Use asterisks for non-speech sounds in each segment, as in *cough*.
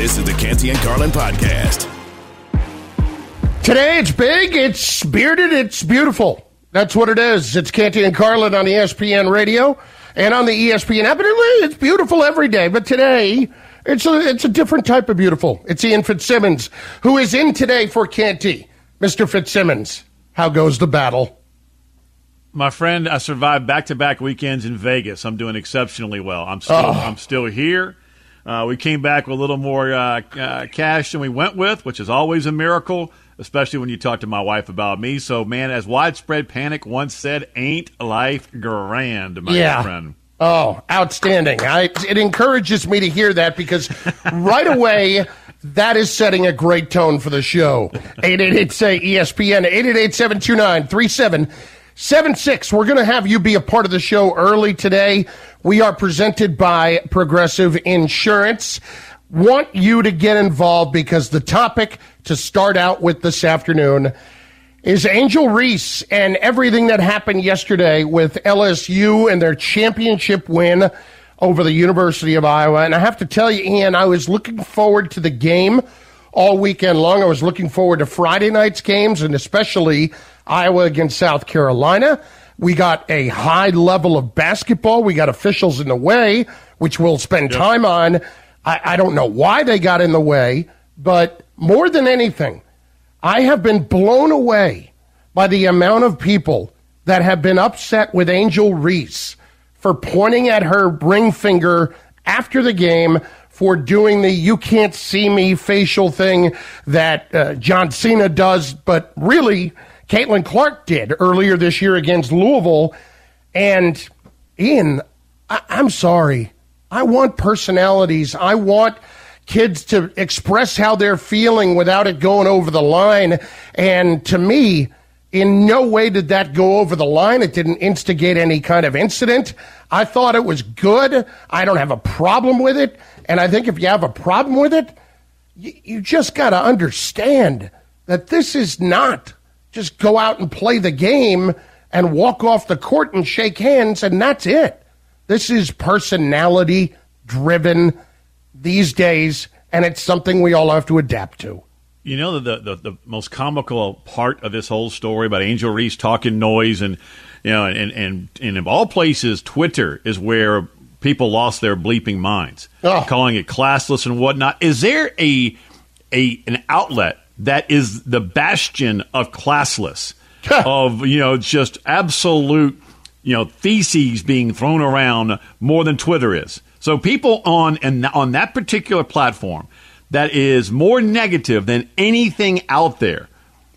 This is the Canty and Carlin podcast. Today it's big, it's bearded, it's beautiful. That's what it is. It's Canty and Carlin on ESPN radio and on the ESPN app. It's beautiful every day, but today it's a, it's a different type of beautiful. It's Ian Fitzsimmons who is in today for Canty. Mr. Fitzsimmons, how goes the battle? My friend, I survived back-to-back weekends in Vegas. I'm doing exceptionally well. I'm still, Oh. I'm still here. Uh, we came back with a little more uh, uh, cash than we went with, which is always a miracle, especially when you talk to my wife about me. So, man, as widespread panic once said, ain't life grand, my Yeah. friend. Oh, outstanding. I, it encourages me to hear that because *laughs* right away, that is setting a great tone for the show. 888 say ESPN, 888 729 3776. We're going to have you be a part of the show early today. We are presented by Progressive Insurance. Want you to get involved because the topic to start out with this afternoon is Angel Reese and everything that happened yesterday with LSU and their championship win over the University of Iowa. And I have to tell you, Ian, I was looking forward to the game all weekend long. I was looking forward to Friday night's games and especially Iowa against South Carolina. We got a high level of basketball. We got officials in the way, which we'll spend time on. I, I don't know why they got in the way, but more than anything, I have been blown away by the amount of people that have been upset with Angel Reese for pointing at her ring finger after the game for doing the you can't see me facial thing that uh, John Cena does, but really Caitlin Clark did earlier this year against Louisville. And Ian, I- I'm sorry. I want personalities. I want kids to express how they're feeling without it going over the line. And to me, in no way did that go over the line. It didn't instigate any kind of incident. I thought it was good. I don't have a problem with it. And I think if you have a problem with it, you, you just got to understand that this is not just go out and play the game and walk off the court and shake hands and that's it. This is personality driven these days, and it's something we all have to adapt to. You know the, the the most comical part of this whole story about Angel Reese talking noise and you know and and, and of all places, Twitter is where people lost their bleeping minds, Oh. calling it classless and whatnot. Is there a a an outlet that is the bastion of classless, *laughs* of you know just absolute you know feces being thrown around more than Twitter is? So people on and on that particular platform that is more negative than anything out there.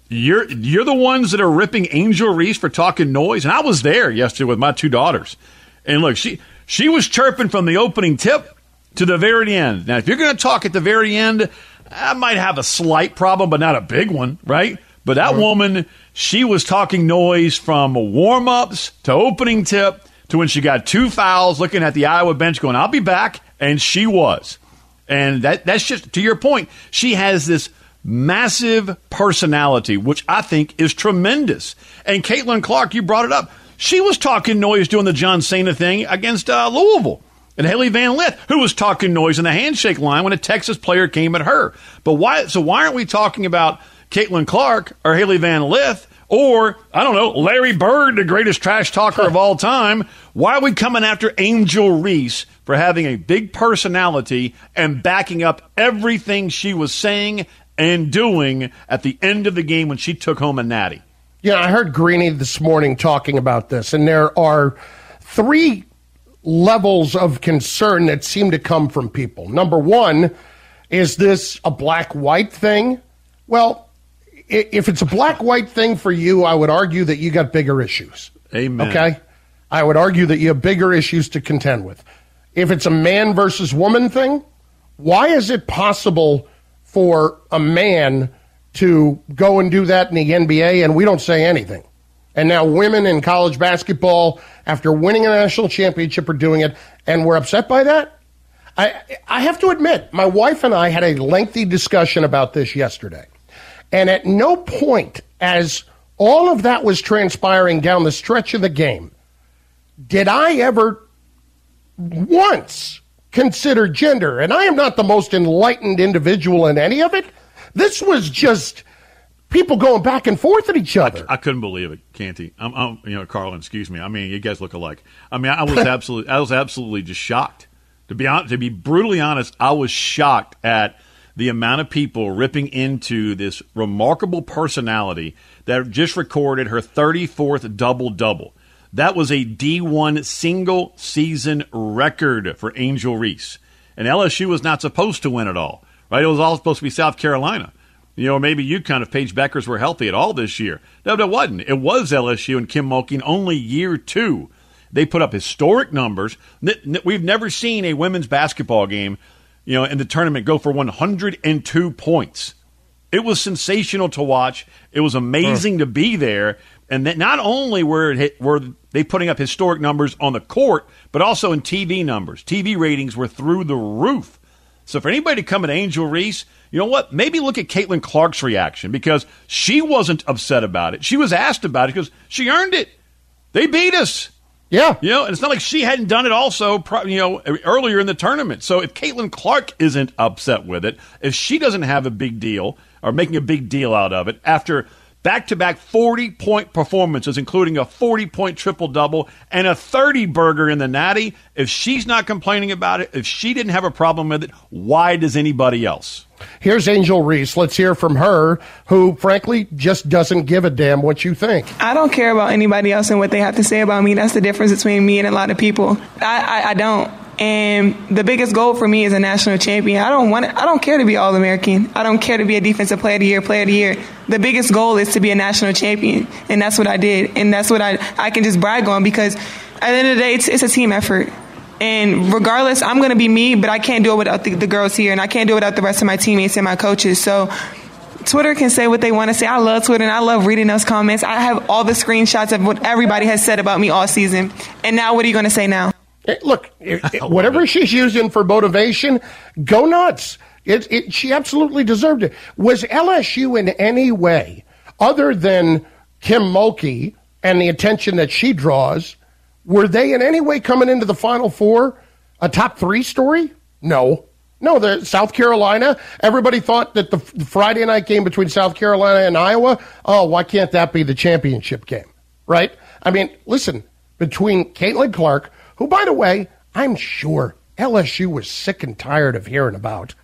You're you're the ones that are ripping Angel Reese for talking noise, and I was there yesterday with my two daughters. And look, she she was chirping from the opening tip to the very end. Now, if you're going to talk at the very end, I might have a slight problem, but not a big one, right? But that woman, she was talking noise from warm ups to opening tip to when she got two fouls, looking at the Iowa bench, going, "I'll be back," and she was. And that that's just to your point. She has this massive personality, which I think is tremendous. And Caitlin Clark, you brought it up. She was talking noise doing the John Cena thing against uh, Louisville. And Hailey Van Lith, who was talking noise in the handshake line when a Texas player came at her. But why? So why aren't we talking about Caitlin Clark or Hailey Van Lith or I don't know Larry Bird, the greatest trash talker of all time? Why are we coming after Angel Reese for having a big personality and backing up everything she was saying and doing at the end of the game when she took home a natty? Yeah, I heard Greeny this morning talking about this, and there are three levels of concern that seem to come from people. Number one, is this a black white thing? Well, if it's a black white thing for you, I would argue that you got bigger issues. Amen. Okay? I would argue that you have bigger issues to contend with. If it's a man versus woman thing, why is it possible for a man to go and do that in the NBA and we don't say anything? And now women in college basketball, after winning a national championship, are doing it, and we're upset by that? I, I have to admit, my wife and I had a lengthy discussion about this yesterday. And at no point, as all of that was transpiring down the stretch of the game, did I ever once consider gender. And I am not the most enlightened individual in any of it. This was just people going back and forth at each other. I, I couldn't believe it, Canty. I'm, I'm, you know, Carlin. Excuse me. I mean, you guys look alike. I mean, I was *laughs* absolutely, I was absolutely just shocked. To be honest, to be brutally honest, I was shocked at the amount of people ripping into this remarkable personality that just recorded her 34th double double. That was a D1 single season record for Angel Reese. And LSU was not supposed to win it all, right? It was all supposed to be South Carolina. You know, maybe you kind of Paige Bueckers were healthy at all this year. No, it wasn't. It was LSU and Kim Mulkey only year two. They put up historic numbers. We've never seen a women's basketball game, you know, in the tournament go for 102 points. It was sensational to watch. It was amazing hmm. to be there. And that not only were it, were they putting up historic numbers on the court, but also in TV numbers. TV ratings were through the roof. So for anybody to come at Angel Reese, you know what? Maybe look at Caitlin Clark's reaction because she wasn't upset about it. She was asked about it because she earned it. They beat us. Yeah. You know, and it's not like she hadn't done it also, you know, earlier in the tournament. So if Caitlin Clark isn't upset with it, if she doesn't have a big deal or making a big deal out of it after – back to back 40 point performances, including a 40 point triple double and a 30 burger in the Natty. If she's not complaining about it, if she didn't have a problem with it, why does anybody else? Here's Angel Reese. Let's hear from her, who frankly just doesn't give a damn what you think. I don't care about anybody else and what they have to say about me. That's the difference between me and a lot of people. I, I, I don't. And the biggest goal for me is a national champion. I don't want I don't care to be all American. I don't care to be a defensive player of the year, player of the year. The biggest goal is to be a national champion. And that's what I did. And that's what I, I can just brag on because at the end of the day, it's, it's a team effort. And regardless, I'm going to be me, but I can't do it without the, the girls here, and I can't do it without the rest of my teammates and my coaches. So Twitter can say what they want to say. I love Twitter and I love reading those comments. I have all the screenshots of what everybody has said about me all season. And now, what are you going to say now? Look, *laughs* whatever she's using for motivation, go nuts. It, it, she absolutely deserved it. Was LSU in any way, other than Kim Mulkey and the attention that she draws, were they in any way coming into the Final Four a top three story? No. No, the South Carolina. Everybody thought that the, the Friday night game between South Carolina and Iowa, oh, why can't that be the championship game? Right? I mean, listen, between Caitlin Clark, who, by the way, I'm sure LSU was sick and tired of hearing about.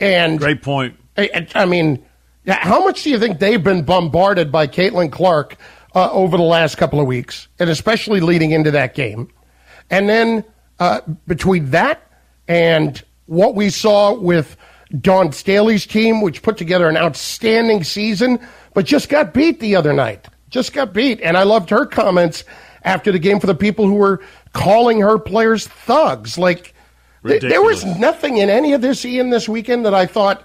And great point. I, I mean, how much do you think they've been bombarded by Caitlin Clark uh, over the last couple of weeks, and especially leading into that game? And then uh, between that and what we saw with Dawn Staley's team, which put together an outstanding season, but just got beat the other night. Just got beat. And I loved her comments after the game for the people who were calling her players thugs. Like th- there was nothing in any of this Ian this weekend that I thought,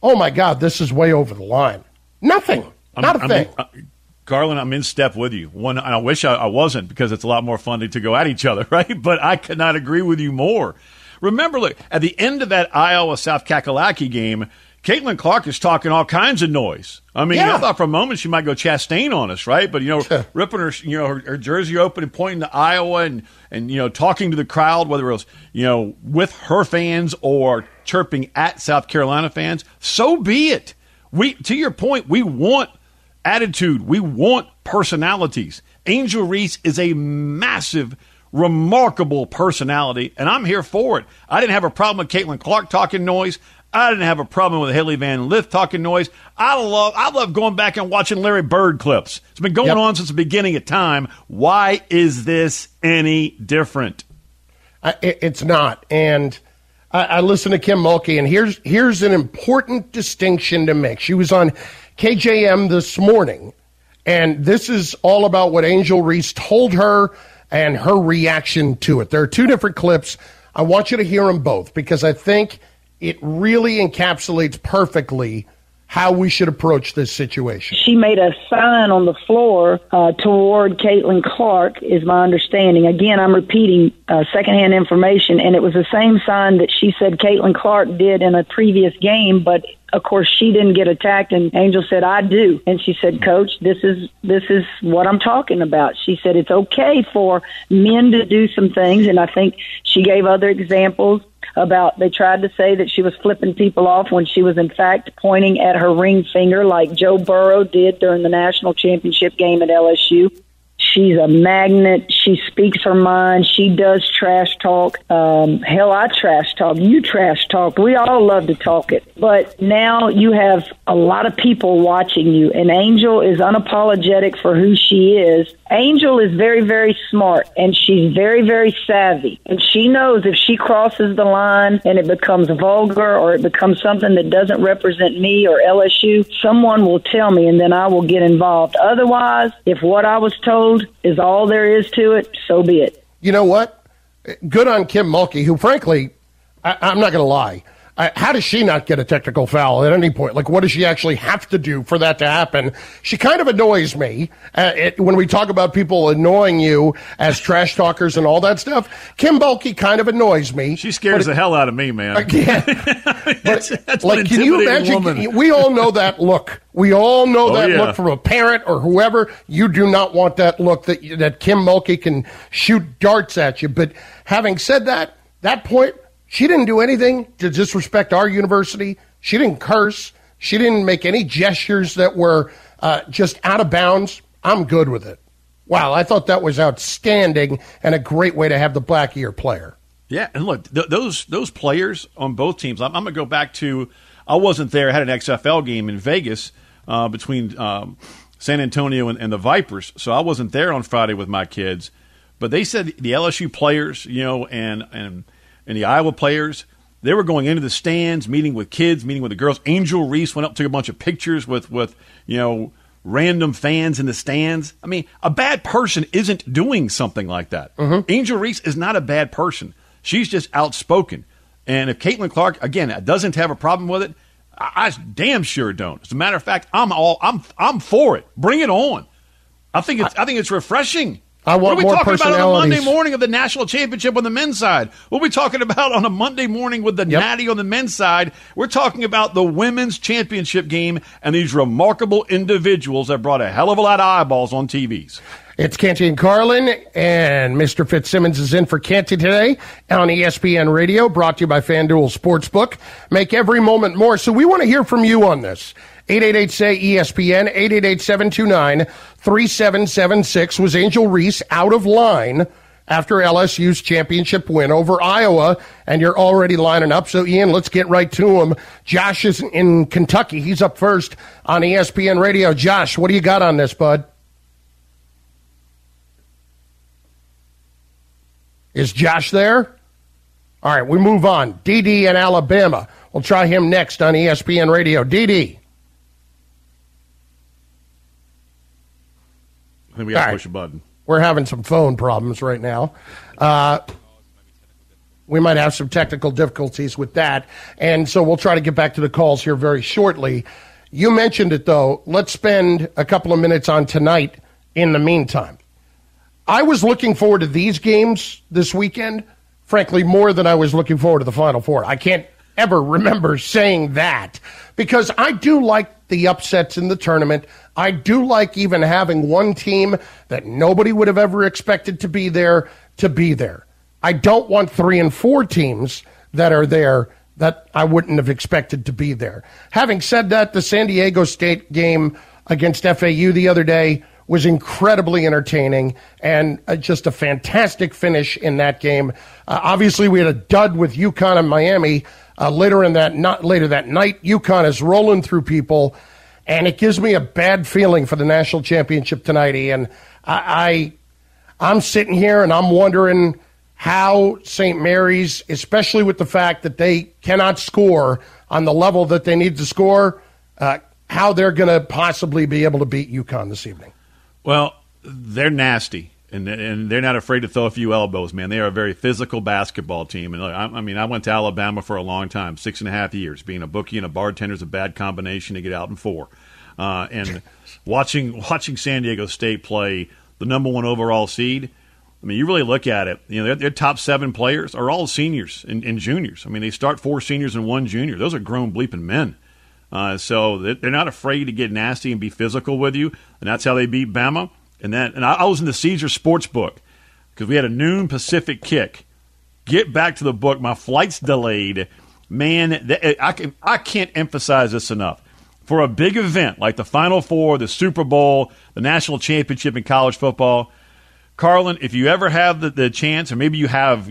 oh my God, this is way over the line. Nothing. I'm, Not a I'm, thing. I'm, uh, Carlin, I'm in step with you. One, I wish I, I wasn't because it's a lot more fun to, to go at each other, *laughs* right? But I cannot agree with you more. Remember, look, at the end of that Iowa South Kakalaki game, Caitlin Clark is talking all kinds of noise. I mean, yeah. I thought for a moment she might go Chastain on us, right? But you know, ripping her, you know, her, her, jersey open and pointing to Iowa and and you know, talking to the crowd, whether it was you know with her fans or chirping at South Carolina fans. So be it. We, to your point, we want attitude. We want personalities. Angel Reese is a massive remarkable personality, and I'm here for it. I didn't have a problem with Caitlin Clark talking noise. I didn't have a problem with Hailey Van Lith talking noise. I love I love going back and watching Larry Bird clips. It's been going yep. on since the beginning of time. Why is this any different? it, it's not. And I, I listen to Kim Mulkey, and here's here's an important distinction to make. She was on KJM this morning, and this is all about what Angel Reese told her and her reaction to it. There are two different clips. I want you to hear them both because I think – it really encapsulates perfectly how we should approach this situation. She made a sign on the floor uh, toward Caitlin Clark, is my understanding. Again, I'm repeating uh, secondhand information, and it was the same sign that she said Caitlin Clark did in a previous game, but of course she didn't get attacked and Angel said I do and she said coach this is this is what I'm talking about she said it's okay for men to do some things and I think she gave other examples about they tried to say that she was flipping people off when she was in fact pointing at her ring finger like Joe Burrow did during the national championship game at LSU She's a magnet. She speaks her mind. She does trash talk. Um, hell, I trash talk. You trash talk. We all love to talk it. But now you have a lot of people watching you, and Angel is unapologetic for who she is. Angel is very, very smart, and she's very, very savvy. And she knows if she crosses the line and it becomes vulgar or it becomes something that doesn't represent me or LSU, someone will tell me, and then I will get involved. Otherwise, if what I was told is all there is to it, so be it. You know what? Good on Kim Mulkey, who, frankly, I, I'm not going to lie. I, how does she not get a technical foul at any point? Like, what does she actually have to do for that to happen? She kind of annoys me uh, it, when we talk about people annoying you as trash talkers and all that stuff. Kim Mulkey kind of annoys me. She scares the hell out of me, man. Again, *laughs* that's, that's like, can you imagine? Woman. We all know that look. We all know Oh, that yeah. look from a parent or whoever. You do not want that look that that Kim Mulkey can shoot darts at you. But having said that, that point, she didn't do anything to disrespect our university. She didn't curse. She didn't make any gestures that were uh, just out of bounds. I'm good with it. Wow, I thought that was outstanding and a great way to have the black ear player. Yeah, and look, th- those those players on both teams. I'm, I'm going to go back to. I wasn't there. I had an XFL game in Vegas uh, between um, San Antonio and, and the Vipers, so I wasn't there on Friday with my kids. But they said the LSU players, you know, and and and the Iowa players, they were going into the stands, meeting with kids, meeting with the girls. Angel Reese went up, took a bunch of pictures with with you know random fans in the stands. I mean, a bad person isn't doing something like that. Mm-hmm. Angel Reese is not a bad person. She's just outspoken. And if Caitlin Clark again doesn't have a problem with it, I, I damn sure don't. As a matter of fact, I'm all I'm I'm for it. Bring it on. I think it's I, think it's refreshing. I want what are we more talking about on a Monday morning of the national championship on the men's side? What are we talking about on a Monday morning with the Yep. natty on the men's side? We're talking about the women's championship game and these remarkable individuals that brought a hell of a lot of eyeballs on TVs. It's Canty and Carlin, and Mr. Fitzsimmons is in for Canty today on ESPN Radio, brought to you by FanDuel Sportsbook. Make every moment more. So we want to hear from you on this. 888-SAY-ESPN, 888-729-3776. Was Angel Reese out of line after LSU's championship win over Iowa? And you're already lining up. So, Ian, let's get right to him. Josh is in Kentucky. He's up first on ESPN Radio. Josh, what do you got on this, bud? Is Josh there? All right, we move on. DD in Alabama. We'll try him next on ESPN Radio. DD. I think we got to right. push a button. We're having some phone problems right now. Uh, we might have some technical difficulties with that. And so we'll try to get back to the calls here very shortly. You mentioned it, though. Let's spend a couple of minutes on tonight in the meantime. I was looking forward to these games this weekend, frankly, more than I was looking forward to the Final Four. I can't ever remember saying that because I do like the upsets in the tournament. I do like even having one team that nobody would have ever expected to be there to be there. I don't want three and four teams that are there that I wouldn't have expected to be there. Having said that, the San Diego State game against FAU the other day was incredibly entertaining and uh, just a fantastic finish in that game. Uh, obviously, we had a dud with UConn and Miami uh, later in that not later that night. UConn is rolling through people, and it gives me a bad feeling for the national championship tonight. Ian, I, I I'm sitting here and I'm wondering how St. Mary's, especially with the fact that they cannot score on the level that they need to score, uh, how they're going to possibly be able to beat UConn this evening. Well, they're nasty, and and they're not afraid to throw a few elbows, man. They are a very physical basketball team, and I, I mean, I went to Alabama for a long time, six and a half years. Being a bookie and a bartender is a bad combination to get out in four, uh, and *laughs* watching watching San Diego State play the number one overall seed. I mean, you really look at it. You know, their, their top seven players are all seniors and, and juniors. I mean, they start four seniors and one junior. Those are grown bleeping men. Uh, so they're not afraid to get nasty and be physical with you, and that's how they beat Bama. And that, and I was in the Caesar Sports Book because we had a noon Pacific kick. Get back to the book. My flight's delayed. Man, eh, I can I can't emphasize this enough. For a big event like the Final Four, the Super Bowl, the national championship in college football, Carlin, if you ever have the, the chance, or maybe you have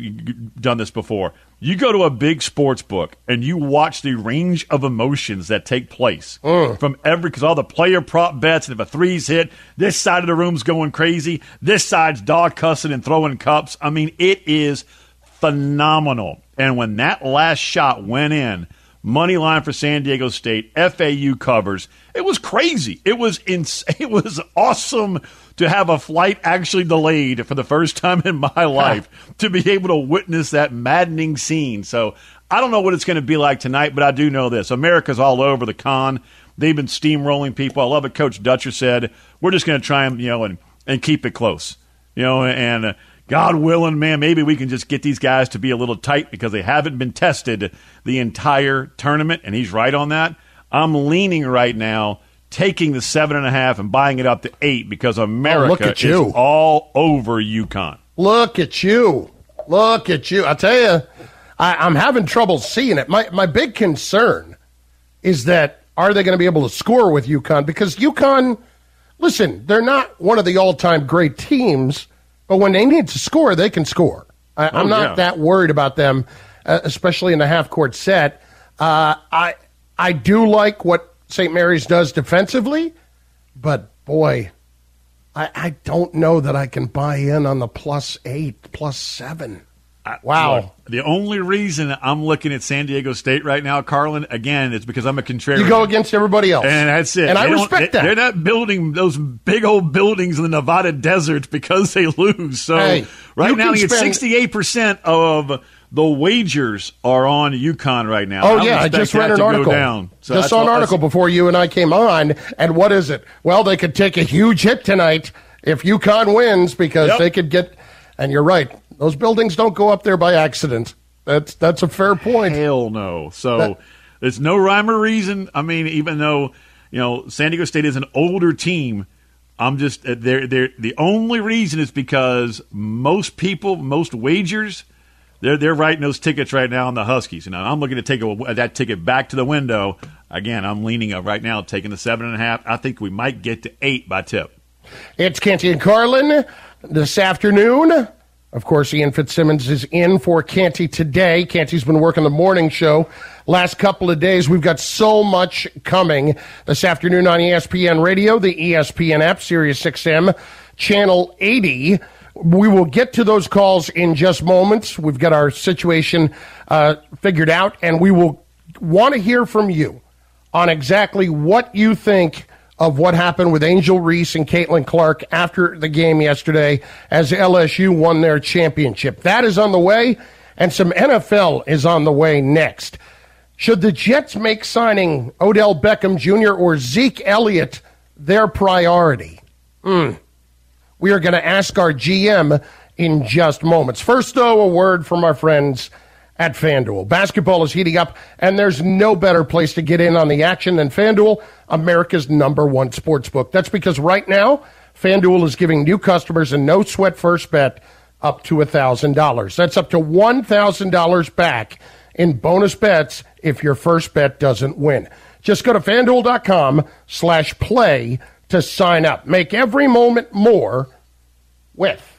done this before, you go to a big sports book and you watch the range of emotions that take place mm. from every because all the player prop bets and if a three's hit, this side of the room's going crazy, this side's dog cussing and throwing cups. I mean, it is phenomenal. And when that last shot went in, money line for San Diego State, FAU covers. It was crazy. It was ins- *laughs* It was awesome to have a flight actually delayed for the first time in my life to be able to witness that maddening scene. So I don't know what it's going to be like tonight, but I do know this: America's all over the con. They've been steamrolling people. I love what Coach Dutcher said. We're just going to try and you know and and keep it close, you know, and. Uh, God willing, man, maybe we can just get these guys to be a little tight because they haven't been tested the entire tournament, and he's right on that. I'm leaning right now taking the seven and a half and buying it up to eight because America oh, is all over UConn. Look at you. Look at you. I tell you, I, am having trouble seeing it. My my big concern is that are they going to be able to score with UConn? Because UConn, listen, they're not one of the all time great teams, but when they need to score, they can score. I, am oh, not yeah. that worried about them, uh, especially in the half court set. Uh, I I do like what St. Mary's does defensively, but boy, I, I don't know that I can buy in on the plus eight, plus seven. Wow. Look, the only reason I'm looking at San Diego State right now, Carlin, again, it's because I'm a contrarian. You go against everybody else. And that's it. And they I respect that. They're not building those big old buildings in the Nevada desert because they lose. So hey, right now, you spend... get 68% of the wagers are on UConn right now. Oh, I yeah. I just read an article. Down. So just saw an article before you and I came on. And what is it? Well, they could take a huge hit tonight if UConn wins because yep. they could get. And you're right. Those buildings don't go up there by accident. That's that's a fair point. Hell no. So that, there's no rhyme or reason. I mean, even though you know San Diego State is an older team, I'm just uh, they're they're the only reason is because most people, most wagers they're they're writing those tickets right now on the Huskies. Know, I'm looking to take a, that ticket back to the window. Again, I'm leaning up right now, taking the seven and a half. I think we might get to eight by tip. It's Canty and Carlin this afternoon. Of course, Ian Fitzsimmons is in for Canty today. Canty's been working the morning show last couple of days. We've got so much coming this afternoon on ESPN Radio, the ESPN app, Sirius XM, Channel 80. We will get to those calls in just moments. We've got our situation uh, figured out, and we will want to hear from you on exactly what you think of what happened with Angel Reese and Caitlin Clark after the game yesterday as LSU won their championship. That is on the way, and some NFL is on the way next. Should the Jets make signing Odell Beckham Jr. or Zeke Elliott their priority? Hmm. We are going to ask our GM in just moments. First, though, a word from our friends at FanDuel. Basketball is heating up, and there's no better place to get in on the action than FanDuel, America's number one sports book. That's because right now, FanDuel is giving new customers a no sweat first bet up to $1,000. That's up to $1,000 back in bonus bets if your first bet doesn't win. Just go to fanduel.com slash play to sign up. Make every moment more with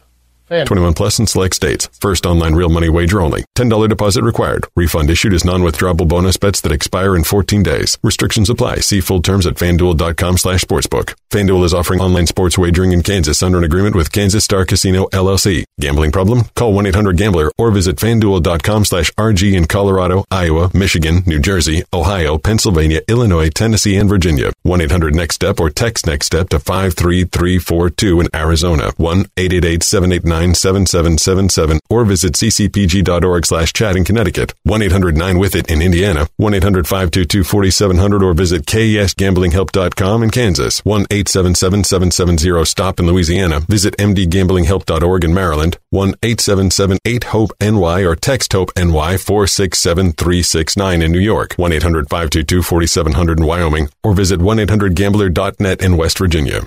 21 plus in select states. First online real money wager only. $10 deposit required. Refund issued as non-withdrawable bonus bets that expire in 14 days. Restrictions apply. See full terms at fanduel.com slash sportsbook. FanDuel is offering online sports wagering in Kansas under an agreement with Kansas Star Casino LLC. Gambling problem? Call 1-800-GAMBLER or visit fanduel.com slash RG in Colorado, Iowa, Michigan, New Jersey, Ohio, Pennsylvania, Illinois, Tennessee, and Virginia. 1-800-NEXT-STEP or text NEXT STEP to 53342 in Arizona. 1-888-789 1-800-977-7777 or visit ccpg.org slash chat in Connecticut, 1-800-9-WITH-IT in Indiana, 1-800-522-4700 or visit kesgamblinghelp.com in Kansas, 1-877-770-STOP in Louisiana, visit mdgamblinghelp.org in Maryland, 1-877-8-HOPE-NY or text HOPE-NY 467-369 in New York, 1-800-522-4700 in Wyoming, or visit 1-800-GAMBLER.net in West Virginia.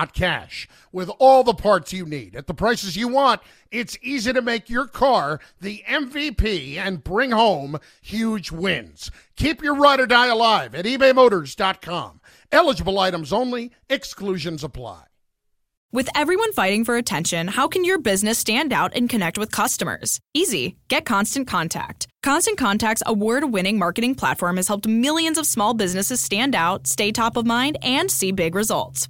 cash. With all the parts you need at the prices you want, it's easy to make your car the MVP and bring home huge wins. Keep your ride or die alive at ebaymotors.com. Eligible items only, exclusions apply. With everyone fighting for attention, how can your business stand out and connect with customers? Easy. Get Constant Contact. Constant Contact's award winning marketing platform has helped millions of small businesses stand out, stay top of mind, and see big results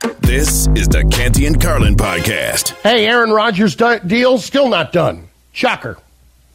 This is the Canty and Carlin podcast. Hey, Aaron Rodgers deal still not done. Shocker.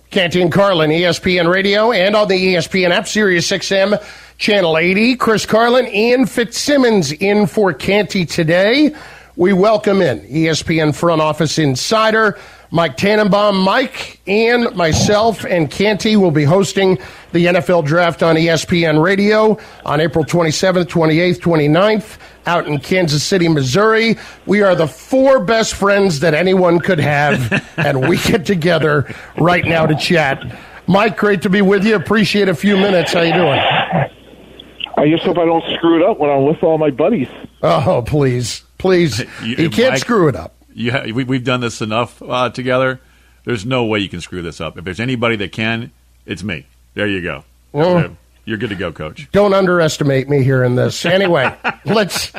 Canty and Carlin, ESPN Radio, and on the ESPN app, Sirius XM, Channel 80. Chris Carlin, Ian Fitzsimmons in for Canty today. We welcome in ESPN front office insider Mike Tannenbaum. Mike and myself and Canty will be hosting the NFL draft on ESPN Radio on April 27th, 28th, 29th out in Kansas City, Missouri. We are the four best friends that anyone could have, *laughs* and we get together right now to chat. Mike, great to be with you. Appreciate a few minutes. How you doing? I just hope I don't screw it up when I'm with all my buddies. Oh, please, please. *laughs* You- You, can't Mike- screw it up. Yeah, we, we've done this enough uh, together. There's no way you can screw this up. If there's anybody that can, it's me. There you go. Well- You're good to go, coach. Don't underestimate me here in this. Anyway, *laughs* let's,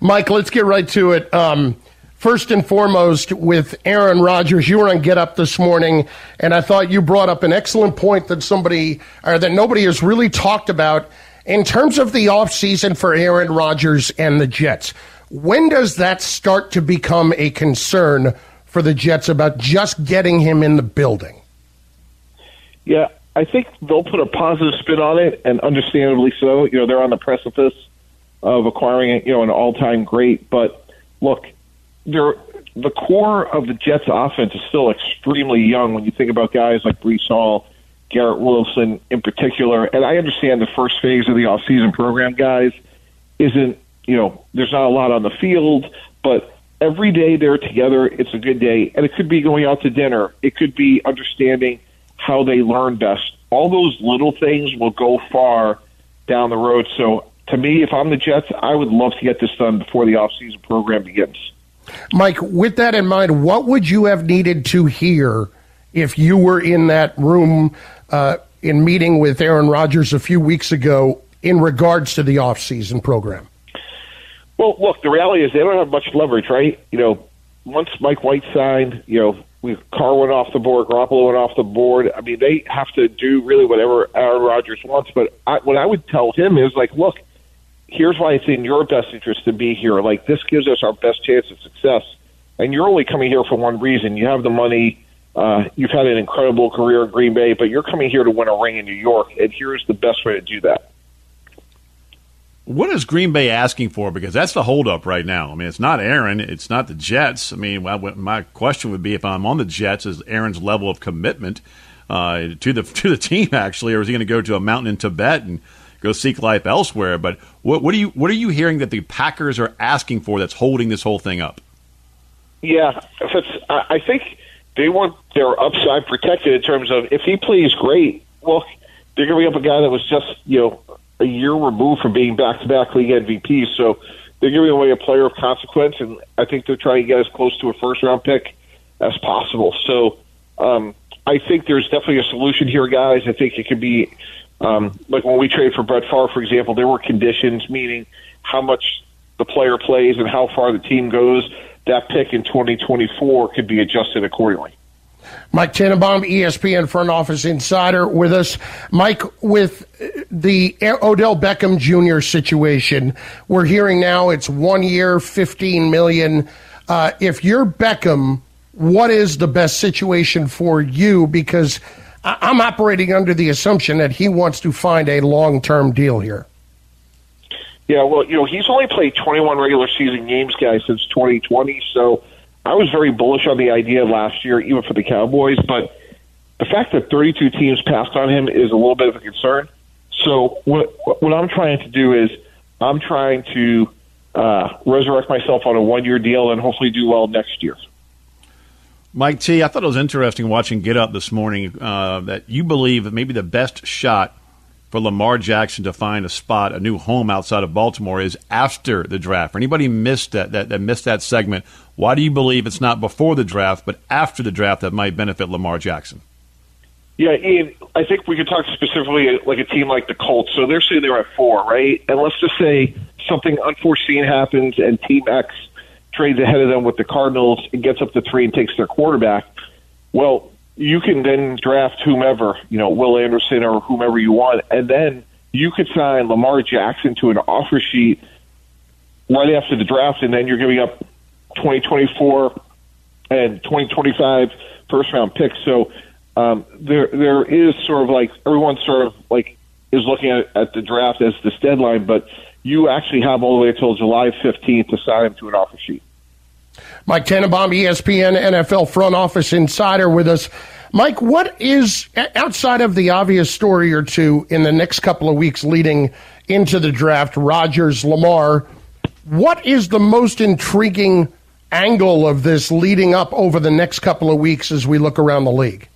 Mike, let's get right to it. Um, first and foremost, with Aaron Rodgers, you were on Get Up this morning, and I thought you brought up an excellent point that somebody, or that nobody has really talked about in terms of the offseason for Aaron Rodgers and the Jets. When does that start to become a concern for the Jets about just getting him in the building? Yeah, I think they'll put a positive spin on it, and understandably so. You know, they're on the precipice of acquiring, you know, an all-time great. But look, they're the core of the Jets' offense is still extremely young. When you think about guys like Breece Hall, Garrett Wilson in particular, and I understand the first phase of the off-season program, guys, isn't you know, there's not a lot on the field, but every day they're together, it's a good day, and it could be going out to dinner. It could be understanding how they learn best. All those little things will go far down the road. So to me, if I'm the Jets, I would love to get this done before the off-season program begins. Mike, with that in mind, what would you have needed to hear if you were in that room uh, in meeting with Aaron Rodgers a few weeks ago in regards to the offseason program? Well, look, the reality is they don't have much leverage, right? You know, once Mike White signed, you know, we Carr went off the board, Garoppolo went off the board. I mean, they have to do really whatever Aaron Rodgers wants. But I, what I would tell him is like, look, here's why it's in your best interest to be here. Like this gives us our best chance of success. And you're only coming here for one reason. You have the money. Uh, you've had an incredible career in Green Bay, but you're coming here to win a ring in New York, and here's the best way to do that. What is Green Bay asking for? Because that's the holdup right now. I mean, it's not Aaron, it's not the Jets. I mean, my question would be if I'm on the Jets, is Aaron's level of commitment uh, to the *laughs* to the team actually, or is he going to go to a mountain in Tibet and go seek life elsewhere? But what, what do you what are you hearing that the Packers are asking for that's holding this whole thing up? Yeah, I think they want their upside protected in terms of if he plays great, well, they're going to be up a guy that was just you know a year removed from being back to back league MVP. So they're giving away a player of consequence, and I think they're trying to get as close to a first round pick as possible. So um, I think there's definitely a solution here, guys. I think it could be um, like when we traded for Brett Favre, for example, there were conditions, meaning how much the player plays and how far the team goes. That pick in 2024 could be adjusted accordingly. Mike Tannenbaum, ESPN front office insider, with us. Mike, with the Odell Beckham Jr. situation, we're hearing now it's one year, fifteen million. Uh, if you're Beckham, what is the best situation for you? Because I'm operating under the assumption that he wants to find a long term deal here. Yeah, well, you know, he's only played 21 regular season games, guys, since 2020. So I was very bullish on the idea last year, even for the Cowboys. But the fact that 32 teams passed on him is a little bit of a concern. So what what I'm trying to do is I'm trying to uh, resurrect myself on a one year deal and hopefully do well next year. Mike T, I thought it was interesting watching Get Up this morning uh, that you believe that maybe the best shot for Lamar Jackson to find a spot, a new home outside of Baltimore, is after the draft. For anybody missed that, that, that missed that segment, why do you believe it's not before the draft, but after the draft that might benefit Lamar Jackson? Yeah, Ian, I think we could talk specifically like a team like the Colts. So they're sitting there at four, right? And let's just say something unforeseen happens and Team X trades ahead of them with the Cardinals and gets up to three and takes their quarterback. Well, you can then draft whomever, you know, Will Anderson or whomever you want, and then you could sign Lamar Jackson to an offer sheet right after the draft, and then you're giving up 2024 and 2025 first round picks. So um, there there is sort of like everyone sort of like is looking at, at the draft as this deadline, but you actually have all the way until July 15th to sign him to an offer sheet. Mike Tannenbaum, ESPN NFL front office insider with us. Mike, what is outside of the obvious story or two in the next couple of weeks leading into the draft, Rodgers, Lamar, what is the most intriguing angle of this leading up over the next couple of weeks as we look around the league?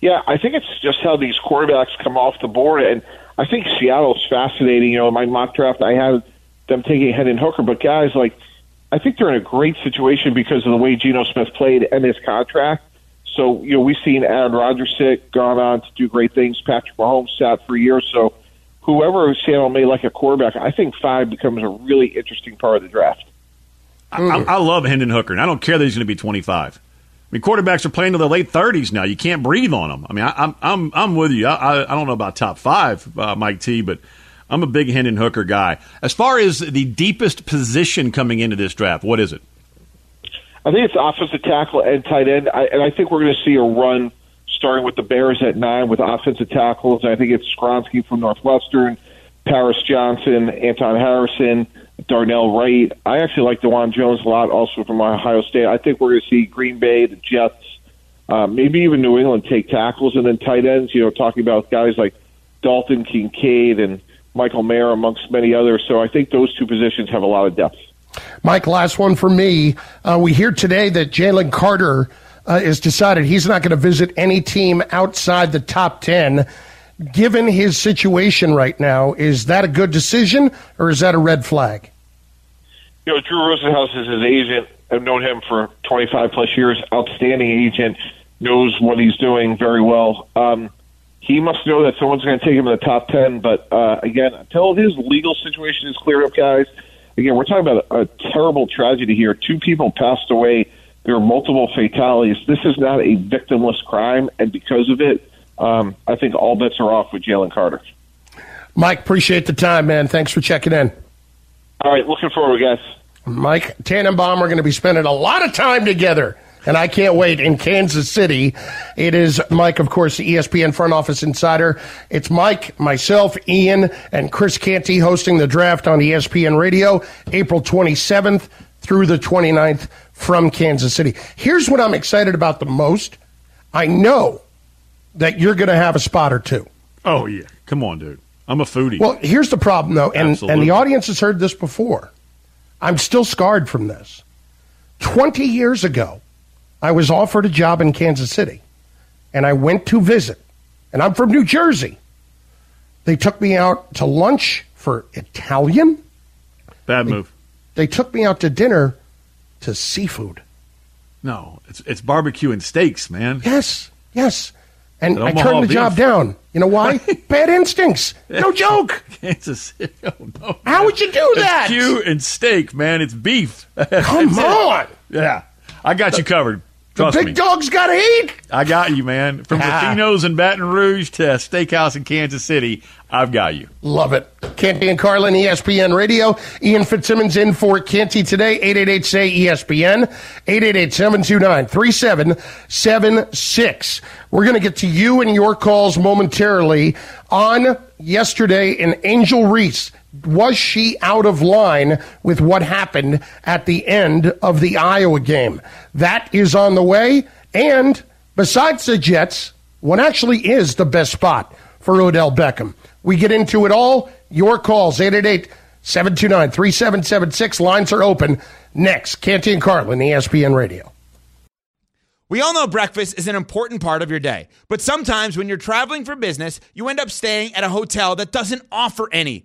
Yeah, I think it's just how these quarterbacks come off the board. And I think Seattle's fascinating. You know, in my mock draft, I had them taking Hendon Hooker, but guys like I think they're in a great situation because of the way Geno Smith played and his contract. So, you know, we've seen Aaron Rodgers sit, gone on to do great things. Patrick Mahomes sat for years. So, whoever Seattle may like a quarterback, I think five becomes a really interesting part of the draft. I, I love Hendon Hooker, and I don't care that he's going to be 25. I mean, quarterbacks are playing to the late 30s now. You can't breathe on them. I mean, I, am I'm I'm with you. I, I don't know about top five, uh, Mike T, but – I'm a big Hendon Hooker guy. As far as the deepest position coming into this draft, what is it? I think it's offensive tackle and tight end, I, and I think we're going to see a run starting with the Bears at nine with offensive tackles. I think it's Skoronski from Northwestern, Paris Johnson, Anton Harrison, Darnell Wright. I actually like Dawand Jones a lot, also from Ohio State. I think we're going to see Green Bay, the Jets, uh, maybe even New England take tackles and then tight ends. You know, talking about guys like Dalton Kincaid and Michael Mayer, amongst many others. So I think those two positions have a lot of depth. Mike, last one for me. Uh, we hear today that Jalen Carter uh, is decided he's not going to visit any team outside the top 10. Given his situation right now, is that a good decision or is that a red flag? You know, Drew Rosenhaus is his agent. I've known him for 25 plus years. Outstanding agent, knows what he's doing very well. Um, he must know that someone's going to take him in the top 10. But uh, again, until his legal situation is cleared up, guys, again, we're talking about a, a terrible tragedy here. Two people passed away. There are multiple fatalities. This is not a victimless crime, and because of it, um, I think all bets are off with Jalen Carter. Mike, appreciate the time, man. Thanks for checking in. All right, looking forward, guys. Mike Tannenbaum are going to be spending a lot of time together, and I can't wait in Kansas City. It is Mike, of course, the ESPN front office insider. It's Mike, myself, Ian, and Chris Canty hosting the draft on ESPN Radio, April 27th through the 29th from Kansas City. Here's what I'm excited about the most. I know that you're going to have a spot or two. Oh yeah, come on, dude. I'm a foodie. Well, here's the problem, though, and, Absolutely. and the audience has heard this before. I'm still scarred from this. 20 years ago, I was offered a job in Kansas City, and I went to visit, and I'm from New Jersey. They took me out to lunch for Italian. Bad move. They took me out to dinner to seafood. No, it's it's barbecue and steaks, man. Yes, yes. And I turned the beef. job down. You know why? *laughs* Bad instincts. No *laughs* joke. Kansas City. *laughs* Oh, no, How man. would you do that? It's and steak, man. It's beef. Come That's it. on. Yeah, I got you covered. The big me. dog's got to eat. I got you, man. From Ah. Latinos in Baton Rouge to Steakhouse in Kansas City, I've got you. Love it. Canty and Carlin, ESPN Radio. Ian Fitzsimmons in for Canty today. 888 say ESPN. 888-729-3776. We're going to get to you and your calls momentarily on yesterday in Angel Reese. Was she out of line with what happened at the end of the Iowa game? That is on the way. And besides the Jets, what actually is the best spot for Odell Beckham? We get into it all. Your calls, 888 729 3776. Lines are open. Next, Canty and Carlin, E ESPN Radio. We all know breakfast is an important part of your day, but sometimes when you're traveling for business, you end up staying at a hotel that doesn't offer any.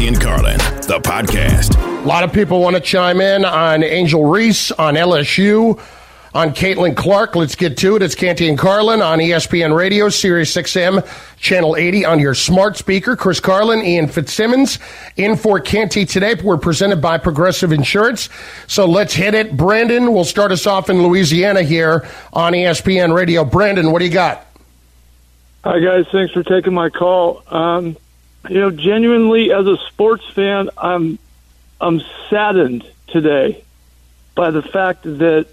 Canty and Carlin, the podcast. A lot of people want to chime in on Angel Reese, on LSU, on Caitlin Clark. Let's get to it. It's Canty and Carlin on ESPN Radio, Sirius XM, Channel 80 on your smart speaker. Chris Carlin, Ian Fitzsimmons in for Canty today. We're presented by Progressive Insurance. So let's hit it. Brandon will start us off in Louisiana here on ESPN Radio. Brandon, what do you got? Hi guys, thanks for taking my call. Um, you know, genuinely as a sports fan, I'm I'm saddened today by the fact that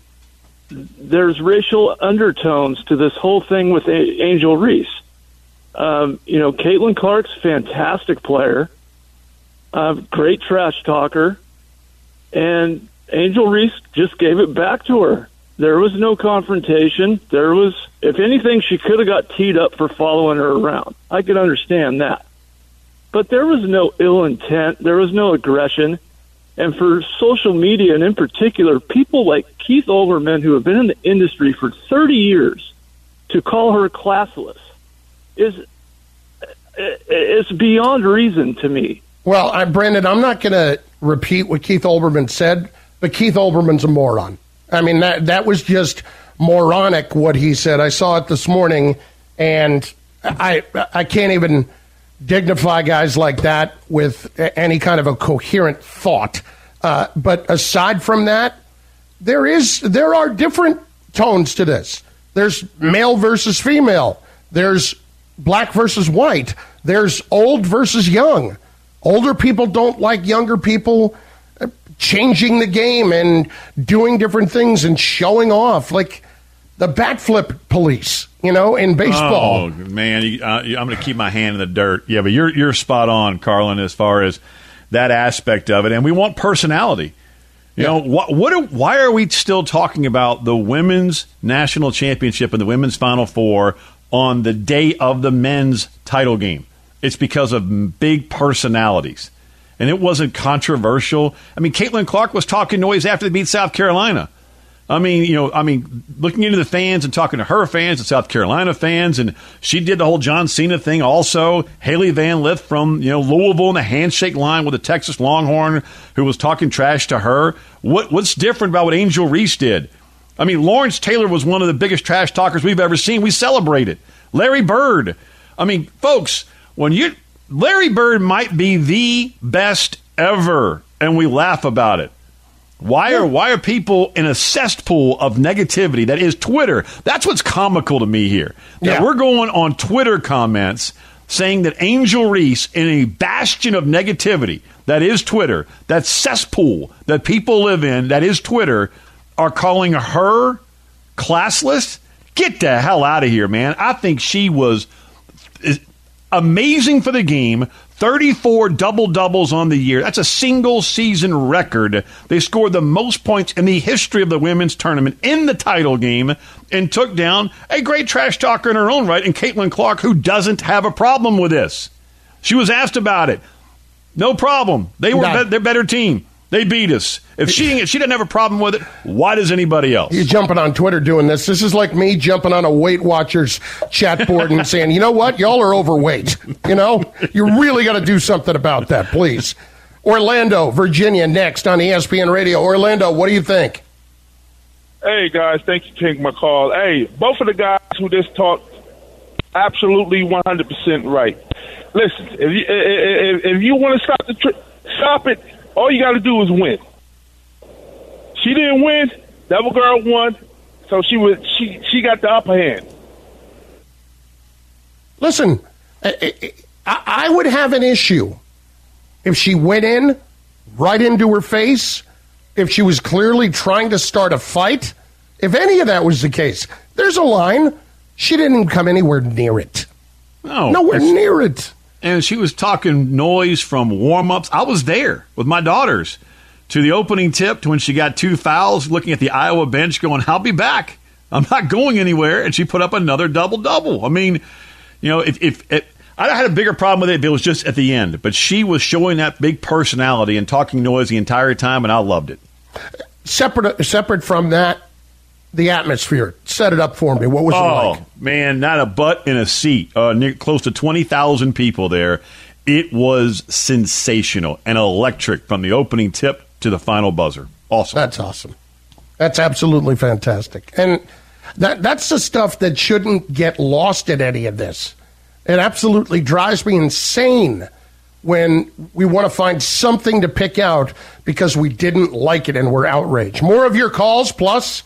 there's racial undertones to this whole thing with A- Angel Reese. Um, you know, Caitlin Clark's fantastic player, uh, great trash talker, and Angel Reese just gave it back to her. There was no confrontation. There was, if anything, she could have got teed up for following her around. I could understand that. But there was no ill intent. There was no aggression. And for social media, and in particular, people like Keith Olbermann, who have been in the industry for 30 years, to call her classless is it's beyond reason to me. Well, I, Brandon, I'm not going to repeat what Keith Olbermann said, but Keith Olbermann's a moron. I mean, that that was just moronic what he said. I saw it this morning, and I I can't even dignify guys like that with any kind of a coherent thought. Uh, but aside from that, there is there are different tones to this. There's male versus female. There's black versus white. There's old versus young. Older people don't like younger people uh, changing the game and doing different things and showing off. Like the bat flip police, you know, in baseball. Oh man, you, uh, I'm going to keep my hand in the dirt. Yeah, but you're you're spot on, Carlin, as far as that aspect of it, and we want personality. You yeah. know, what, what why are we still talking about the women's national championship and the women's final four on the day of the men's title game? It's because of big personalities. And it wasn't controversial. I mean, Caitlin Clark was talking noise after they beat South Carolina. I mean, you know, I mean, looking into the fans and talking to her fans and South Carolina fans, and she did the whole John Cena thing also. Hailey Van Lith from, you know, Louisville in the handshake line with the Texas Longhorn who was talking trash to her. What, what's different about what Angel Reese did? I mean, Lawrence Taylor was one of the biggest trash talkers we've ever seen. We celebrate it. Larry Bird. I mean, folks, when you, Larry Bird might be the best ever, and we laugh about it. Why are why are people in a cesspool of negativity that is Twitter? That's what's comical to me here. That yeah. we're going on Twitter comments saying that Angel Reese in a bastion of negativity that is Twitter, that cesspool that people live in, that is Twitter, are calling her classless. Get the hell out of here, man. I think she was amazing for the game, 34 double doubles on the year. That's a single season record. They scored the most points in the history of the women's tournament in the title game and took down a great trash talker in her own right, and Caitlin Clark, who doesn't have a problem with this. She was asked about it. No problem. They were be- their better team. They beat us. If she she didn't have a problem with it, why does anybody else? You're jumping on Twitter doing this. This is like me jumping on a Weight Watchers chat board and saying, you know what, y'all are overweight. You know, you really got to do something about that, please. Orlando, Virginia, next on ESPN Radio. Orlando, what do you think? Hey guys, thanks for taking my call. Hey, both of the guys who just talked, absolutely 100% right. Listen, if you if, if you want to stop the tri- stop it all you got to do is win. She didn't win. Devil Girl won, so she was she she got the upper hand. Listen, I, I would have an issue if she went in right into her face. If she was clearly trying to start a fight, if any of that was the case, there's a line. She didn't come anywhere near it. No, nowhere near it and she was talking noise from warm ups. I was there with my daughters to the opening tip to when she got two fouls, looking at the Iowa bench, going, I'll be back. I'm not going anywhere. And she put up another double double. I mean, you know, if, if, if I had a bigger problem with it if it was just at the end, but she was showing that big personality and talking noise the entire time, and I loved it. Separate, separate from that, the atmosphere. Set it up for me. What was oh, it like? man, not a butt in a seat. Uh, near, close to 20,000 people there. It was sensational and electric from the opening tip to the final buzzer. Awesome. That's awesome. That's absolutely fantastic. And that that's the stuff that shouldn't get lost in any of this. It absolutely drives me insane when we want to find something to pick out because we didn't like it and we're outraged. More of your calls plus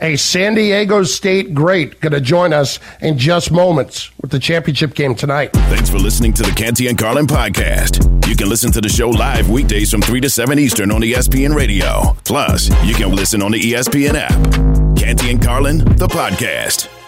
a San Diego State great going to join us in just moments with the championship game tonight. Thanks for listening to the Canty and Carlin podcast. You can listen to the show live weekdays from 3 to 7 Eastern on ESPN Radio. Plus, you can listen on the ESPN app. Canty and Carlin, the podcast.